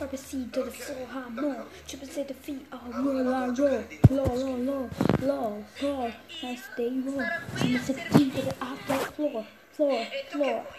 or proceed to the floor, high more. Triple C the feet, oh, roll, I roll. Low, low, low, low, low. I stay roll. Triple C the D to the outside floor, floor, floor.